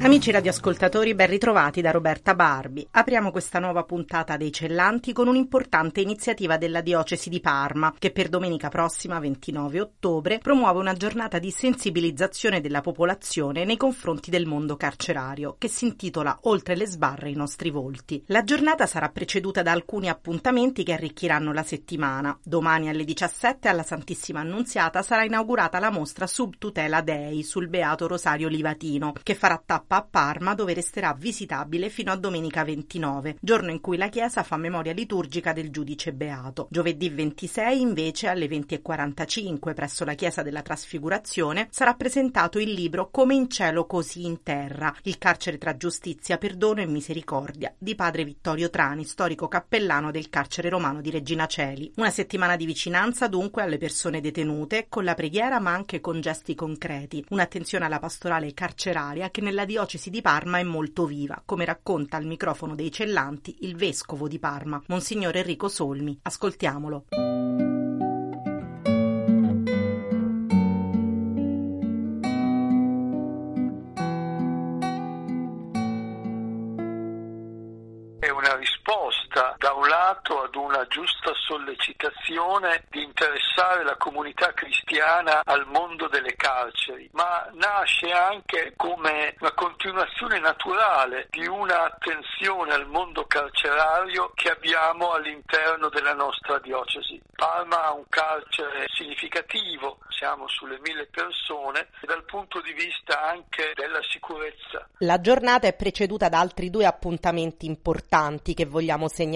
Amici radioascoltatori, ben ritrovati da Roberta Barbi. Apriamo questa nuova puntata dei Cellanti con un'importante iniziativa della Diocesi di Parma, che per domenica prossima, 29 ottobre, promuove una giornata di sensibilizzazione della popolazione nei confronti del mondo carcerario, che si intitola Oltre le sbarre i nostri volti. La giornata sarà preceduta da alcuni appuntamenti che arricchiranno la settimana. Domani alle 17 alla Santissima Annunziata sarà inaugurata la mostra Sub tutela Dei sul Beato Rosario Livatino, che farà tappa a Parma dove resterà visitabile fino a domenica 29, giorno in cui la Chiesa fa memoria liturgica del giudice beato. Giovedì 26 invece alle 20.45 presso la Chiesa della Trasfigurazione sarà presentato il libro Come in cielo così in terra, il carcere tra giustizia, perdono e misericordia di padre Vittorio Trani, storico cappellano del carcere romano di Regina Celi. Una settimana di vicinanza dunque alle persone detenute con la preghiera ma anche con gesti concreti, un'attenzione alla pastorale carceraria che nella diocesi diocesi di Parma è molto viva, come racconta al microfono dei Cellanti il vescovo di Parma, Monsignor Enrico Solmi. Ascoltiamolo. Ad una giusta sollecitazione di interessare la comunità cristiana al mondo delle carceri, ma nasce anche come una continuazione naturale di un'attenzione al mondo carcerario che abbiamo all'interno della nostra diocesi. Parma ha un carcere significativo, siamo sulle mille persone, dal punto di vista anche della sicurezza. La giornata è preceduta da altri due appuntamenti importanti che vogliamo segnalare.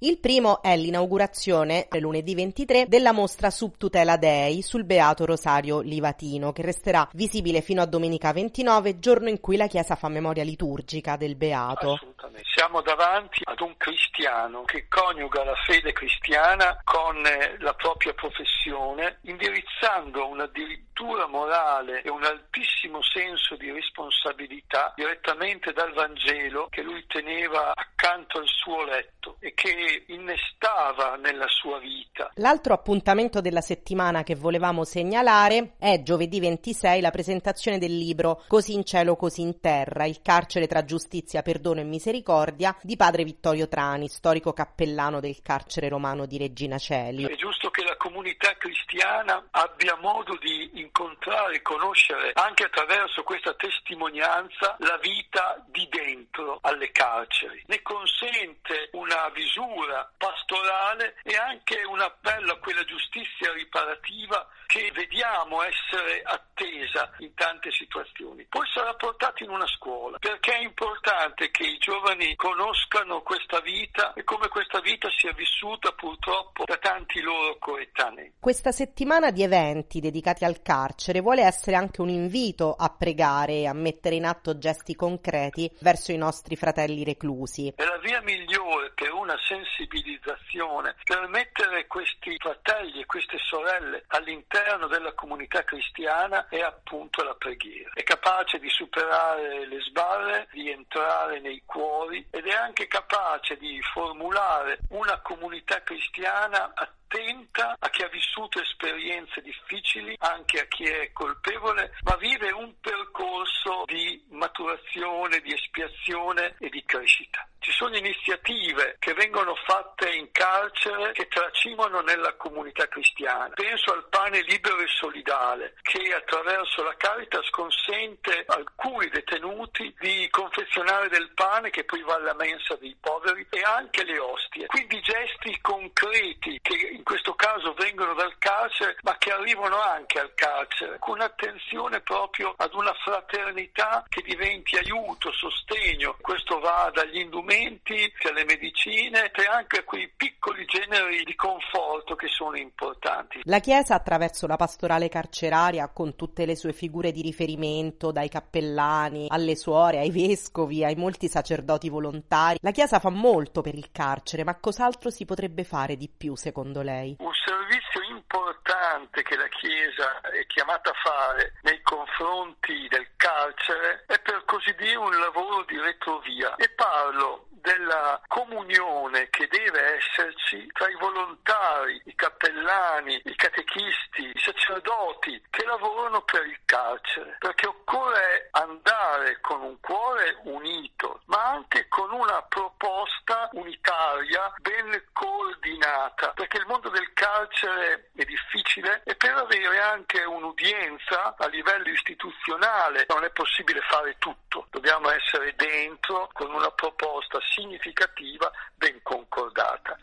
Il primo è l'inaugurazione, lunedì 23, della mostra Subtutela Dei sul Beato Rosario Livatino, che resterà visibile fino a domenica 29, giorno in cui la Chiesa fa memoria liturgica del Beato. Assolutamente. Siamo davanti ad un cristiano che coniuga la fede cristiana con eh, la propria professione, indirizzando una dirittura morale e un altissimo senso di responsabilità direttamente dal Vangelo che lui teneva accanto al suo letto e che innestava stava nella sua vita. L'altro appuntamento della settimana che volevamo segnalare è giovedì 26 la presentazione del libro Così in cielo, così in terra, il carcere tra giustizia, perdono e misericordia di padre Vittorio Trani, storico cappellano del carcere romano di Regina Celi. È giusto che la comunità cristiana abbia modo di incontrare e conoscere anche attraverso questa testimonianza la vita di dentro alle carceri. Ne consente una visura pastorale e anche un appello a quella giustizia riparativa che vediamo essere attesa in tante situazioni. Poi sarà portata in una scuola, perché è importante che i giovani conoscano questa vita e come questa vita sia vissuta purtroppo da tanti loro coetanei. Questa settimana di eventi dedicati al carcere vuole essere anche un invito a pregare e a mettere in atto gesti concreti verso i nostri fratelli reclusi. È la via migliore per una sensibilizzazione, per mettere questi fratelli e queste sorelle all'interno della comunità cristiana è appunto la preghiera. È capace di superare le sbarre, di entrare nei cuori ed è anche capace di formulare una comunità cristiana attenta a chi ha vissuto esperienze difficili, anche a chi è colpevole, ma vive un percorso di maturazione, di espiazione e di crescita. Ci sono iniziative che vengono fatte in carcere che tracimano nella comunità cristiana. Penso al pane libero e solidale che attraverso la Caritas consente a alcuni detenuti di confezionare del pane che poi va alla mensa dei poveri e anche le ostie. Quindi gesti concreti che in questo caso vengono dal carcere ma che arrivano anche al carcere con attenzione proprio ad una fraternità che diventi aiuto, sostegno. Questo va dagli indumenti medicamenti, alle medicine e anche a quei piccoli generi di conforto che sono importanti. La Chiesa attraverso la pastorale carceraria con tutte le sue figure di riferimento, dai cappellani alle suore, ai vescovi, ai molti sacerdoti volontari, la Chiesa fa molto per il carcere, ma cos'altro si potrebbe fare di più secondo lei? Un servizio importante importante che la Chiesa è chiamata a fare nei confronti del carcere è per così dire un lavoro di retrovia e parlo della comunione che deve esserci tra i volontari, i cappellani, i catechisti, i sacerdoti che lavorano per il carcere, perché occorre andare con un cuore unito, ma anche con una proposta unitaria ben coordinata, perché il mondo del carcere è difficile e per avere anche un'udienza a livello istituzionale non è possibile fare tutto, dobbiamo essere dentro con una proposta significativa ben concordata.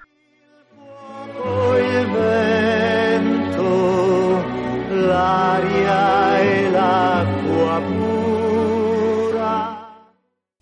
Il vento, l'aria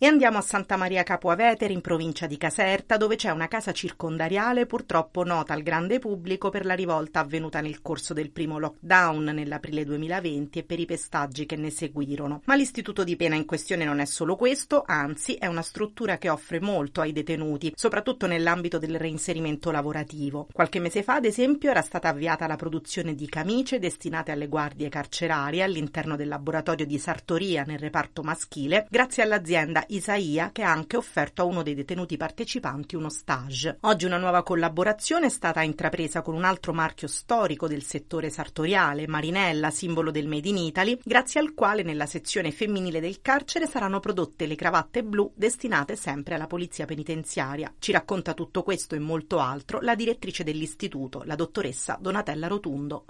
e andiamo a Santa Maria Capua Vetere in provincia di Caserta dove c'è una casa circondariale purtroppo nota al grande pubblico per la rivolta avvenuta nel corso del primo lockdown nell'aprile 2020 e per i pestaggi che ne seguirono. Ma l'istituto di pena in questione non è solo questo, anzi è una struttura che offre molto ai detenuti, soprattutto nell'ambito del reinserimento lavorativo. Qualche mese fa, ad esempio, era stata avviata la produzione di camicie destinate alle guardie carcerarie all'interno del laboratorio di sartoria nel reparto maschile, grazie all'azienda Isaia che ha anche offerto a uno dei detenuti partecipanti uno stage. Oggi una nuova collaborazione è stata intrapresa con un altro marchio storico del settore sartoriale, Marinella, simbolo del Made in Italy, grazie al quale nella sezione femminile del carcere saranno prodotte le cravatte blu destinate sempre alla polizia penitenziaria. Ci racconta tutto questo e molto altro la direttrice dell'istituto, la dottoressa Donatella Rotundo.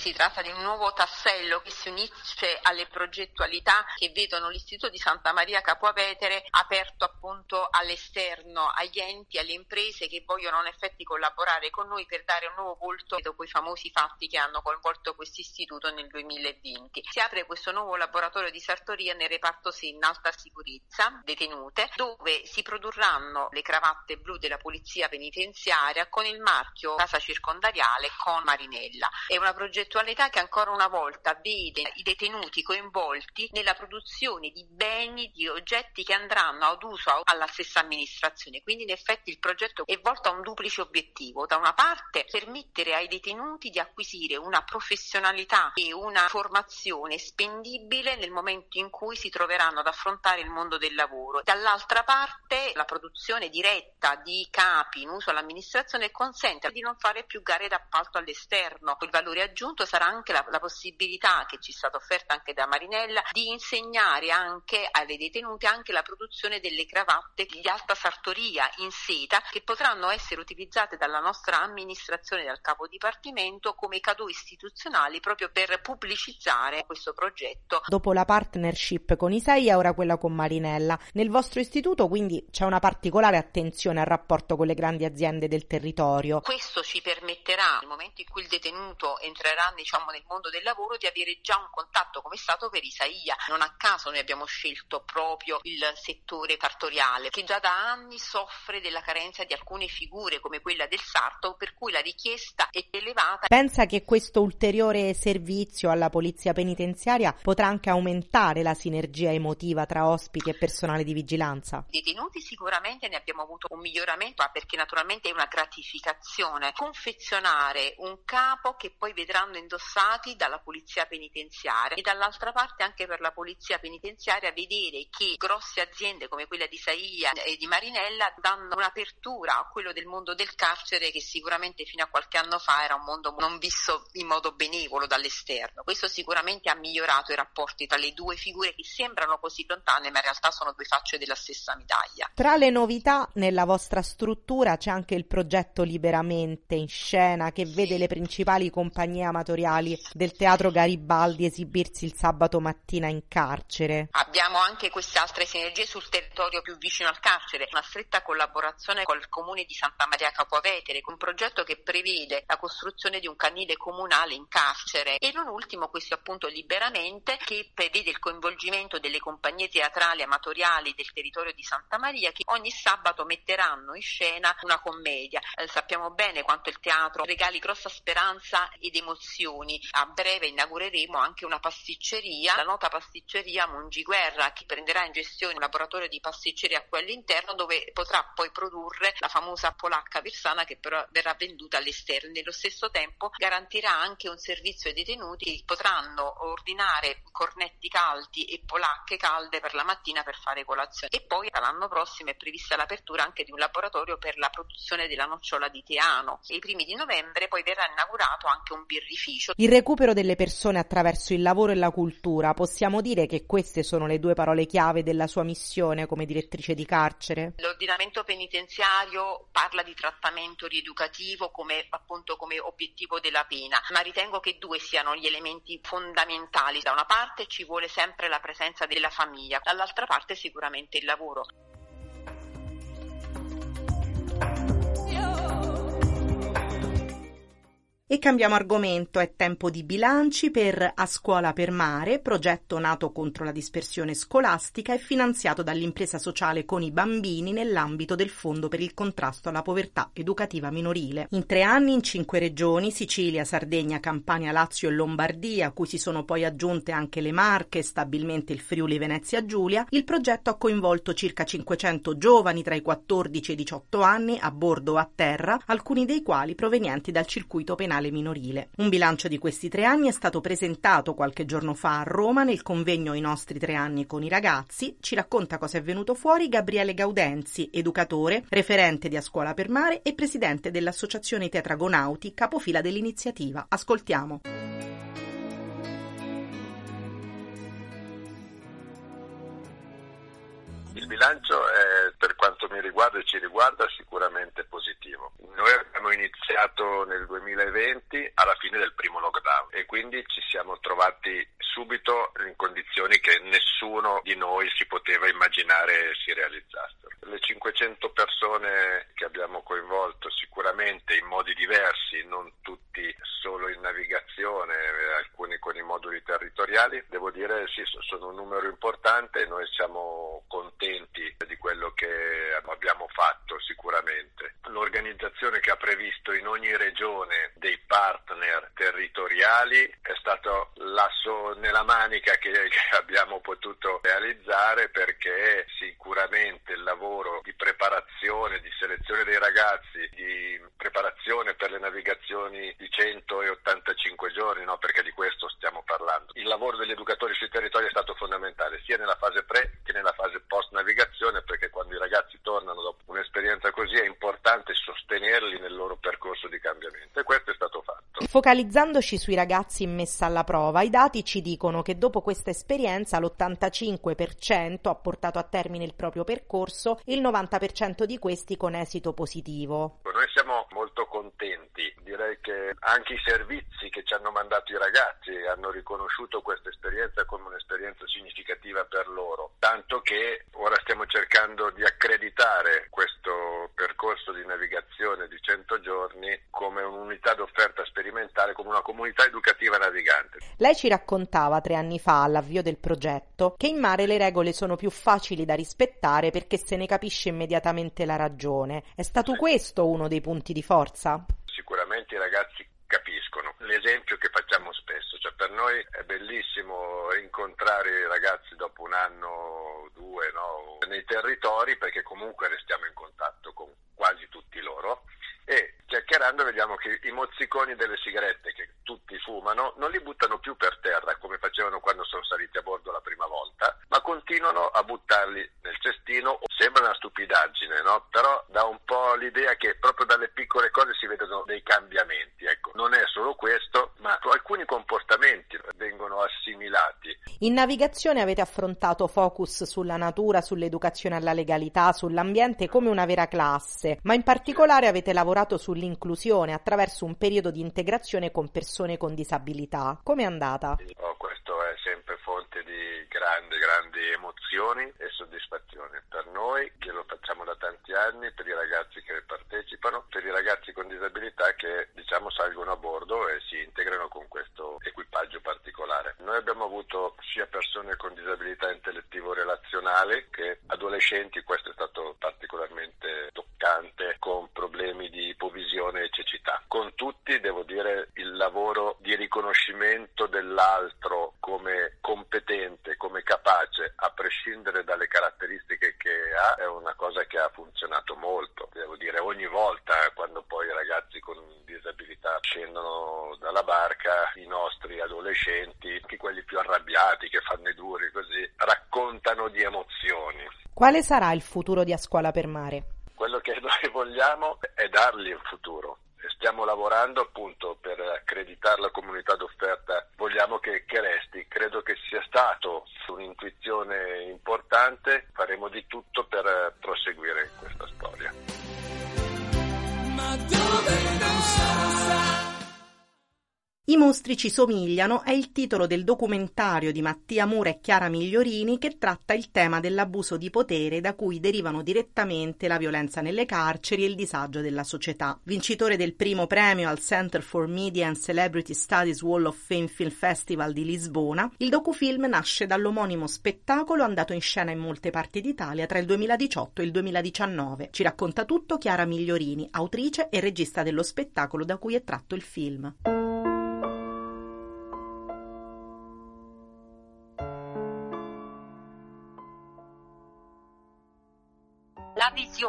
Si tratta di un nuovo tassello che si unisce alle progettualità che vedono l'Istituto di Santa Maria Capovetere aperto appunto all'esterno, agli enti, alle imprese che vogliono in effetti collaborare con noi per dare un nuovo volto dopo i famosi fatti che hanno coinvolto questo istituto nel 2020. Si apre questo nuovo laboratorio di sartoria nel reparto SIN alta sicurezza, detenute, dove si produrranno le cravatte blu della polizia penitenziaria con il marchio casa circondariale con Marinella. È una progettualità progettualità che ancora una volta vede i detenuti coinvolti nella produzione di beni, di oggetti che andranno ad uso alla stessa amministrazione. Quindi in effetti il progetto è volto a un duplice obiettivo. Da una parte permettere ai detenuti di acquisire una professionalità e una formazione spendibile nel momento in cui si troveranno ad affrontare il mondo del lavoro. Dall'altra parte la produzione diretta di capi in uso all'amministrazione consente di non fare più gare d'appalto all'esterno. Il valore aggiunto soprattutto sarà anche la, la, possibilità che ci è stata offerta anche da Marinella di insegnare anche alle detenute anche la produzione delle cravatte di alta sartoria in seta che potranno essere utilizzate dalla nostra amministrazione dal capo dipartimento come cadeau istituzionali proprio per pubblicizzare questo progetto. Dopo la partnership con Isaia, ora quella con Marinella. Nel vostro istituto quindi c'è una particolare attenzione al rapporto con le grandi aziende del territorio. Questo ci permetterà nel momento in cui il detenuto entrerà diciamo, nel mondo del lavoro di avere già un contatto come è stato per Isaia. Non a caso noi abbiamo scelto proprio il settore partoriale che già da anni soffre della carenza di alcune figure come quella del sarto per cui la richiesta è elevata. Pensa che questo ulteriore servizio alla polizia penitenziaria potrà anche aumentare la sinergia emotiva tra ospiti e personale di vigilanza? Detenuti sicuramente ne abbiamo avuto un miglioramento perché naturalmente è una gratificazione confezionare un capo che poi vedranno indossati dalla polizia penitenziaria e dall'altra parte anche per la polizia penitenziaria vedere che grosse aziende come quella di Saia e di Marinella danno un'apertura a quello del mondo del carcere che sicuramente fino a qualche anno fa era un mondo non visto in modo benevolo dall'esterno. Questo sicuramente ha migliorato i rapporti tra le due figure che sembrano così lontane ma in realtà sono due facce della stessa medaglia. Tra le novità nella vostra struttura c'è anche il progetto Liberamente in scena che vede le principali compagnie amatoriali amatoriali del Teatro Garibaldi esibirsi il sabato mattina in carcere. Abbiamo anche queste altre sinergie sul territorio più vicino al carcere, una stretta collaborazione col comune di Santa Maria Capovetere, un progetto che prevede la costruzione di un canile comunale in carcere e non ultimo questo appunto liberamente che prevede il coinvolgimento delle compagnie teatrali amatoriali del territorio di Santa Maria che ogni sabato metteranno in scena una commedia. Eh, sappiamo bene quanto il teatro regali grossa speranza ed emozione passioni. A breve inaugureremo anche una pasticceria, la nota pasticceria Mungiguerra che prenderà in gestione un laboratorio di pasticceria a quello interno dove potrà poi produrre la famosa polacca versana che però verrà venduta all'esterno. Nello stesso tempo garantirà anche un servizio ai detenuti che potranno ordinare cornetti caldi e polacche calde per la mattina per fare colazione. E poi dall'anno prossimo è prevista l'apertura anche di un laboratorio per la produzione della nocciola di Teano. E i primi di novembre poi verrà inaugurato anche un birrificio. Il recupero delle persone attraverso il lavoro e la cultura, possiamo dire che queste sono le due parole chiave della sua missione come direttrice di carcere? L'ordinamento penitenziario parla di trattamento rieducativo come appunto come obiettivo della pena, ma ritengo che due siano gli elementi fondamentali. Da una parte ci vuole sempre la presenza della famiglia, dall'altra parte sicuramente il lavoro. E cambiamo argomento, è tempo di bilanci per A Scuola per Mare, progetto nato contro la dispersione scolastica e finanziato dall'impresa sociale con i bambini nell'ambito del Fondo per il contrasto alla povertà educativa minorile. In tre anni in cinque regioni, Sicilia, Sardegna, Campania, Lazio e Lombardia, a cui si sono poi aggiunte anche le Marche stabilmente il Friuli Venezia Giulia, il progetto ha coinvolto circa 500 giovani tra i 14 e i 18 anni a bordo o a terra, alcuni dei quali provenienti dal circuito penale penale minorile. Un bilancio di questi tre anni è stato presentato qualche giorno fa a Roma nel convegno I nostri tre anni con i ragazzi. Ci racconta cosa è venuto fuori Gabriele Gaudenzi, educatore, referente di A Scuola per Mare e presidente dell'Associazione Tetragonauti, capofila dell'iniziativa. Ascoltiamo. Il bilancio è, per quanto mi riguarda e ci riguarda sicuramente positivo. Noi abbiamo iniziato nel 2020 alla fine del primo lockdown e quindi ci siamo trovati subito in condizioni che nessuno di noi si poteva immaginare si realizzassero. Le 500 persone che abbiamo coinvolto sicuramente in modi diversi, non tutti solo in navigazione, alcuni con i moduli territoriali, devo dire sì, sono un numero importante noi siamo che abbiamo fatto sicuramente. L'organizzazione che ha previsto in ogni regione dei partner territoriali è stato l'asso nella manica che, abbiamo potuto realizzare perché sicuramente il lavoro di preparazione, di selezione dei ragazzi, di preparazione per le navigazioni di 100 e 85 giorni, no? perché di questo stiamo parlando. Il lavoro degli educatori sui territori è stato fondamentale sia nella fase pre che nella fase post navigazione perché quando i ragazzi tornano dopo un'esperienza così è importante sostenerli nel loro percorso di cambiamento e questo è stato fatto. Focalizzandoci sui ragazzi in messa alla prova, i dati ci dicono che dopo questa esperienza l'85% ha portato a termine il proprio percorso e il 90% di questi con esito positivo. Noi siamo molto contenti, direi che anche i servizi che ci hanno mandato i ragazzi hanno riconosciuto questa esperienza come un'esperienza significativa per loro, tanto che ora stiamo cercando di accreditare questo percorso di navigazione di 100 giorni come un'unità d'offerta sperimentale, come una comunità educativa navigante. Lei ci raccontava tre anni fa, all'avvio del progetto, che in mare le regole sono più facili da rispettare perché se ne capisce immediatamente la ragione. È stato questo uno dei punti di forza? Sicuramente i ragazzi capiscono. L'esempio che facciamo spesso, cioè per noi è bellissimo incontrare i ragazzi dopo un anno o due no, nei territori perché comunque restiamo in contatto con quasi tutti loro e chiacchierando vediamo che i mozziconi delle sigarette che tutti fumano non li buttano più per terra come facevano quando sono saliti a bordo la prima volta, ma continuano a buttarli nel cestino. Sembra una stupidaggine, no? Però dà un po' l'idea che proprio dalle piccole cose si vedono dei cambiamenti. Ecco, non è solo questo, ma alcuni comportamenti vengono assimilati. In navigazione avete affrontato focus sulla natura, sull'educazione alla legalità, sull'ambiente come una vera classe, ma in particolare avete lavorato sull'inclusione attraverso un periodo di integrazione con persone con disabilità. Come è andata? Oh, questo è sempre fonte di grandi, grandi emozioni e soddisfazione per noi che lo facciamo da tanti anni, per i ragazzi che partecipano, per i ragazzi con disabilità che diciamo salgono a bordo e si integrano con questo equipaggio particolare. Noi abbiamo avuto sia persone con disabilità intellettivo-relazionali che adolescenti, questo è stato particolarmente toccante, con problemi di ipovisione e cecità. Con tutti devo dire il lavoro di riconoscimento dell'altro come carcere dalle caratteristiche che ha è una cosa che ha funzionato molto. Devo dire, ogni volta quando poi i ragazzi con disabilità scendono dalla barca, i nostri adolescenti, anche quelli più arrabbiati che fanno i duri così, raccontano di emozioni. Quale sarà il futuro di A Scuola per Mare? Quello che noi vogliamo è dargli un futuro stiamo lavorando appunto per accreditare la comunità d'offerta, vogliamo che, che, resti. Credo che sia stato importante, mostri ci somigliano è il titolo del documentario di Mattia Mura e Chiara Migliorini che tratta il tema dell'abuso di potere da cui derivano direttamente la violenza nelle carceri e il disagio della società. Vincitore del primo premio al Center for Media and Celebrity Studies Wall of Fame Film Festival di Lisbona, il docufilm nasce dall'omonimo spettacolo andato in scena in molte parti d'Italia tra il 2018 e il 2019. Ci racconta tutto Chiara Migliorini, autrice e regista dello spettacolo da cui è tratto il film.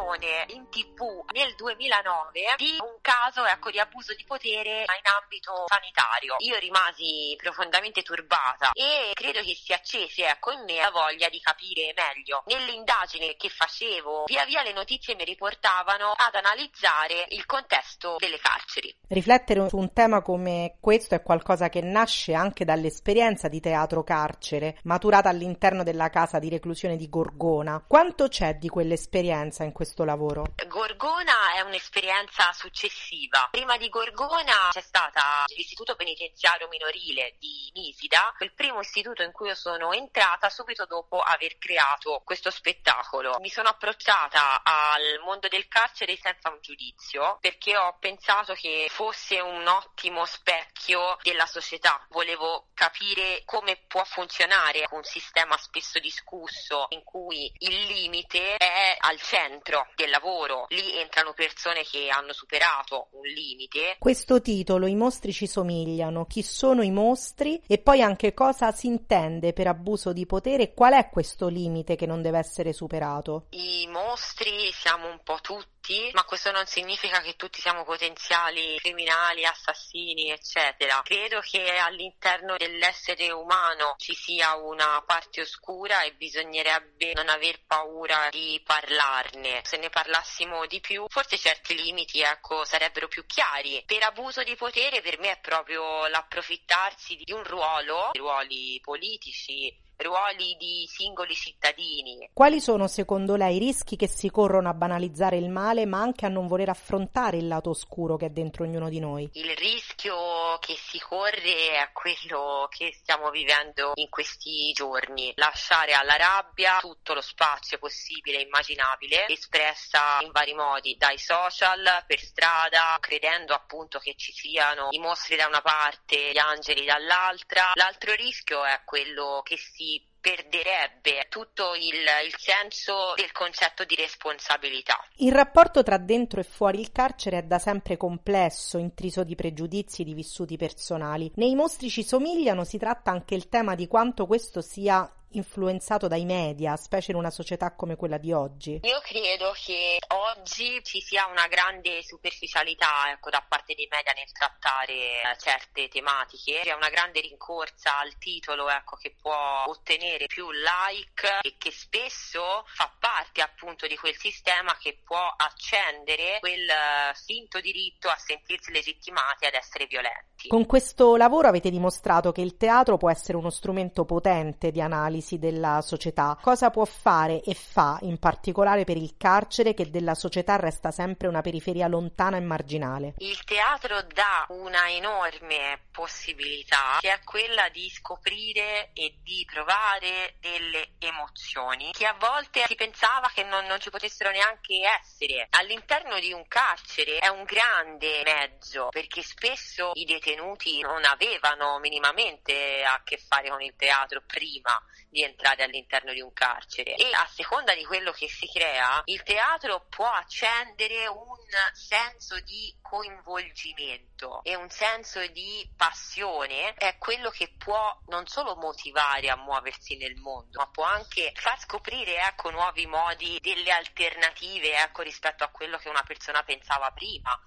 La visione in tv nel 2009 di un caso ecco, di abuso di potere in ambito sanitario. Io rimasi profondamente turbata e credo che si accese ecco, in me la voglia di capire meglio. Nell'indagine che facevo, via via le notizie mi riportavano ad analizzare il contesto delle carceri. Riflettere su un tema come questo è qualcosa che nasce anche dall'esperienza di teatro carcere maturata all'interno della casa di reclusione di Gorgona. Quanto c'è di quell'esperienza? esperienza in questo lavoro? Gorgona è un'esperienza successiva. Prima di Gorgona c'è stata l'istituto penitenziario minorile di Nisida, il primo istituto in cui io sono entrata subito dopo aver creato questo spettacolo. Mi sono approcciata al mondo del carcere senza un giudizio perché ho pensato che fosse un ottimo specchio della società. Volevo capire come può funzionare un sistema spesso discusso in cui il limite è al centro del lavoro, lì entrano persone che hanno superato un limite. Questo titolo, I mostri ci somigliano, chi sono i mostri e poi anche cosa si intende per abuso di potere e qual è questo limite che non deve essere superato? I mostri siamo un po' tutti, ma questo non significa che tutti siamo potenziali criminali, assassini, eccetera. Credo che all'interno dell'essere umano ci sia una parte oscura e bisognerebbe non aver paura di parlarne. Se ne parlassimo di più, forse certi limiti ecco, sarebbero più chiari. Per abuso di potere per me è proprio l'approfittarsi di un ruolo, ruoli politici, ruoli di singoli cittadini. Quali sono secondo lei i rischi che si corrono a banalizzare il male ma anche a non voler affrontare il lato oscuro che è dentro ognuno di noi? Il rischio che si corre è quello che stiamo vivendo in questi giorni, lasciare alla rabbia tutto lo spazio possibile e immaginabile, espressa in vari modi, dai social, per strada, credendo appunto che ci siano i mostri da una parte, gli angeli dall'altra. L'altro rischio è quello che si perderebbe tutto il, il, senso del concetto di responsabilità. Il rapporto tra dentro e fuori il carcere è da sempre complesso, intriso di pregiudizi e di vissuti personali. Nei mostri ci somigliano si tratta anche il tema di quanto questo sia influenzato dai media, specie in una società come quella di oggi? Io credo che oggi ci sia una grande superficialità ecco, da parte dei media nel trattare eh, certe tematiche, c'è una grande rincorsa al titolo ecco, che può ottenere più like e che spesso fa parte appunto di quel sistema che può accendere quel eh, finto diritto a sentirsi legittimati ad essere violenti. Con questo lavoro avete dimostrato che il teatro può essere uno strumento potente di analisi analisi della società. Cosa può fare e fa in particolare per il carcere che della società resta sempre una periferia lontana e marginale? Il teatro dà una enorme possibilità che è quella di scoprire e di provare delle emozioni che a volte si pensava che non, non ci potessero neanche essere. All'interno di un carcere è un grande mezzo perché spesso i detenuti non avevano minimamente a che fare con il teatro prima di entrare all'interno di un carcere e a seconda di quello che si crea il teatro può accendere un senso di coinvolgimento e un senso di passione è quello che può non solo motivare a muoversi nel mondo ma può anche far scoprire ecco nuovi modi delle alternative ecco rispetto a quello che una persona pensava prima.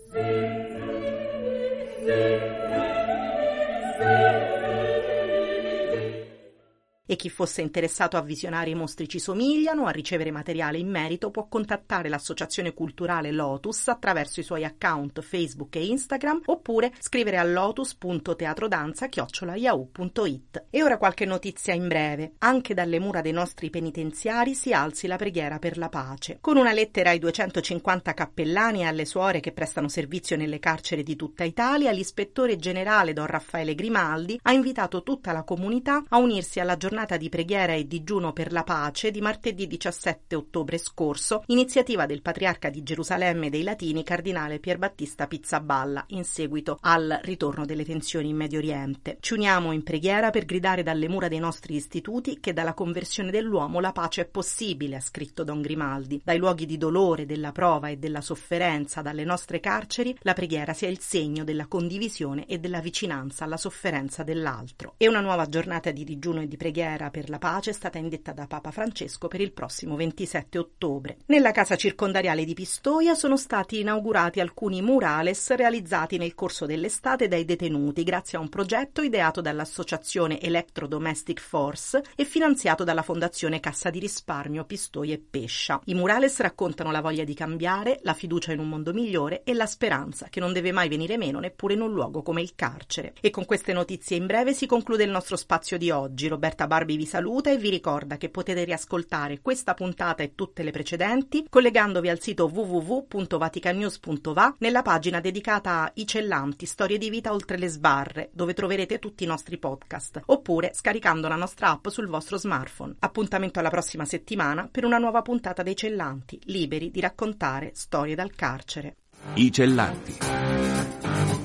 E chi fosse interessato a visionare I mostri ci somigliano a ricevere materiale in merito può contattare l'associazione culturale Lotus attraverso i suoi account Facebook e Instagram oppure scrivere a lotus.teatrodanza.yahoo.it. E ora qualche notizia in breve. Anche dalle mura dei nostri penitenziari si alzi la preghiera per la pace. Con una lettera ai 250 cappellani e alle suore che prestano servizio nelle carceri di tutta Italia, l'ispettore generale Don Raffaele Grimaldi ha invitato tutta la comunità a unirsi alla giornata giornata di preghiera e digiuno per la pace di martedì 17 ottobre scorso, iniziativa del patriarca di Gerusalemme dei Latini, cardinale Pierbattista Pizzaballa, in seguito al ritorno delle tensioni in Medio Oriente. Ci uniamo in preghiera per gridare dalle mura dei nostri istituti che dalla conversione dell'uomo la pace è possibile, ha scritto Don Grimaldi. Dai luoghi di dolore, della prova e della sofferenza, dalle nostre carceri, la preghiera sia il segno della condivisione e della vicinanza alla sofferenza dell'altro. E una nuova giornata di digiuno e di preghiera preghiera per la pace è stata indetta da Papa Francesco per il prossimo 27 ottobre. Nella casa circondariale di Pistoia sono stati inaugurati alcuni murales realizzati nel corso dell'estate dai detenuti grazie a un progetto ideato dall'associazione Electro Domestic Force e finanziato dalla Fondazione Cassa di Risparmio Pistoia e Pescia. I murales raccontano la voglia di cambiare, la fiducia in un mondo migliore e la speranza che non deve mai venire meno neppure in un luogo come il carcere. E con queste notizie in breve si conclude il nostro spazio di oggi. Roberta Barbie vi saluta e vi ricorda che potete riascoltare questa puntata e tutte le precedenti collegandovi al sito www.vaticanews.va nella pagina dedicata a I Cellanti, storie di vita oltre le sbarre, dove troverete tutti i nostri podcast, oppure scaricando la nostra app sul vostro smartphone. Appuntamento alla prossima settimana per una nuova puntata dei Cellanti, liberi di raccontare storie dal carcere. I Cellanti.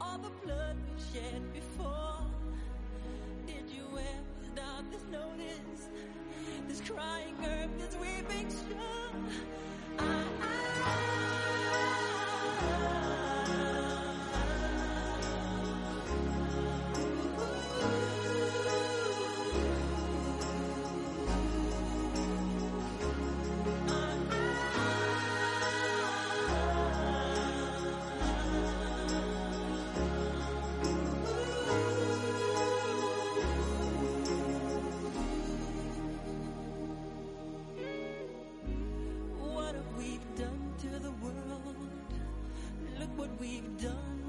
all the blood we shed before? Did you ever stop to notice this crying earth, this weeping shore? I, what we've done.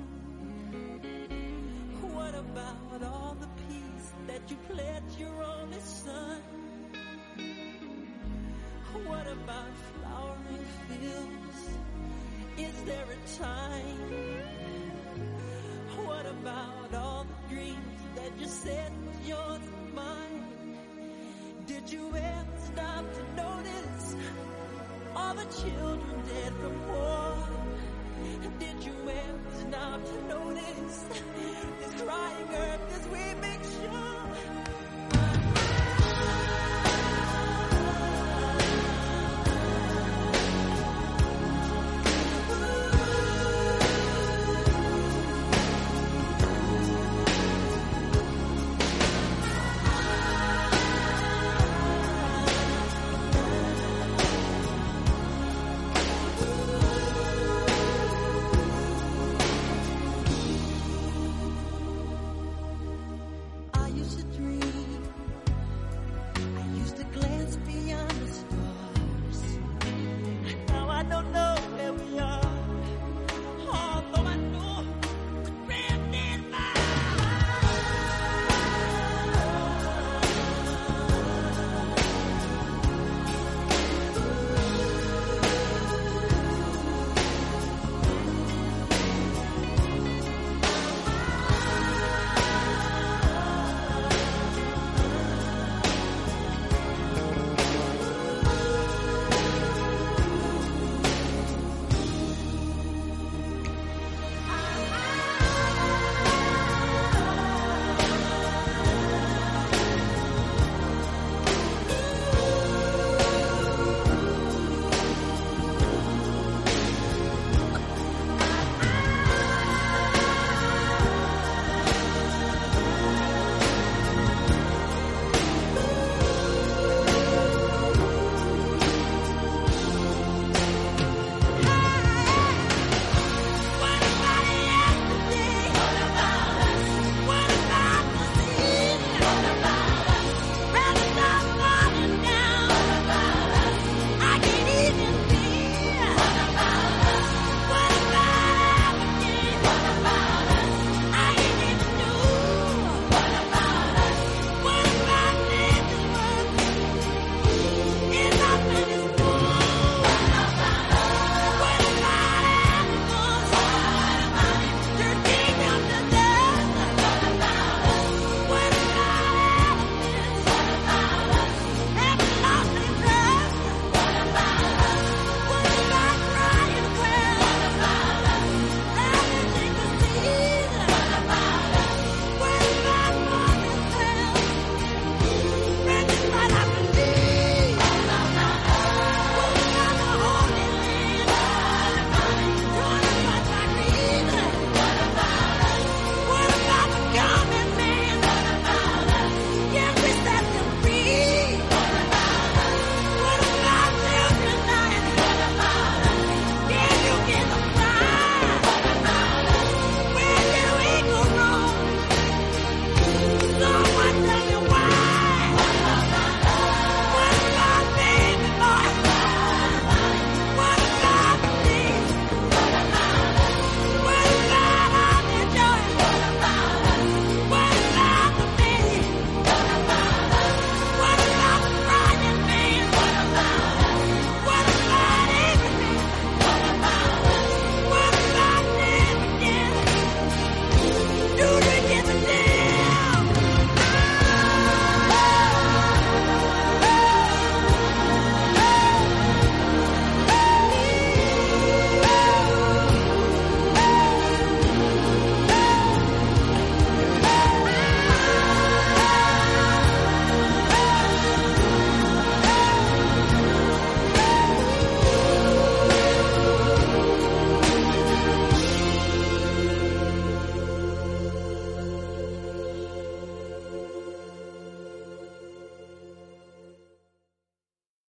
What about all the peace that you pledged your only son? What about flowering fields? Is there a time? What about all the dreams that you said was yours and mine? Did you ever stop to notice all the children dead from war? Did you ever stop to notice this crying earth, this weeping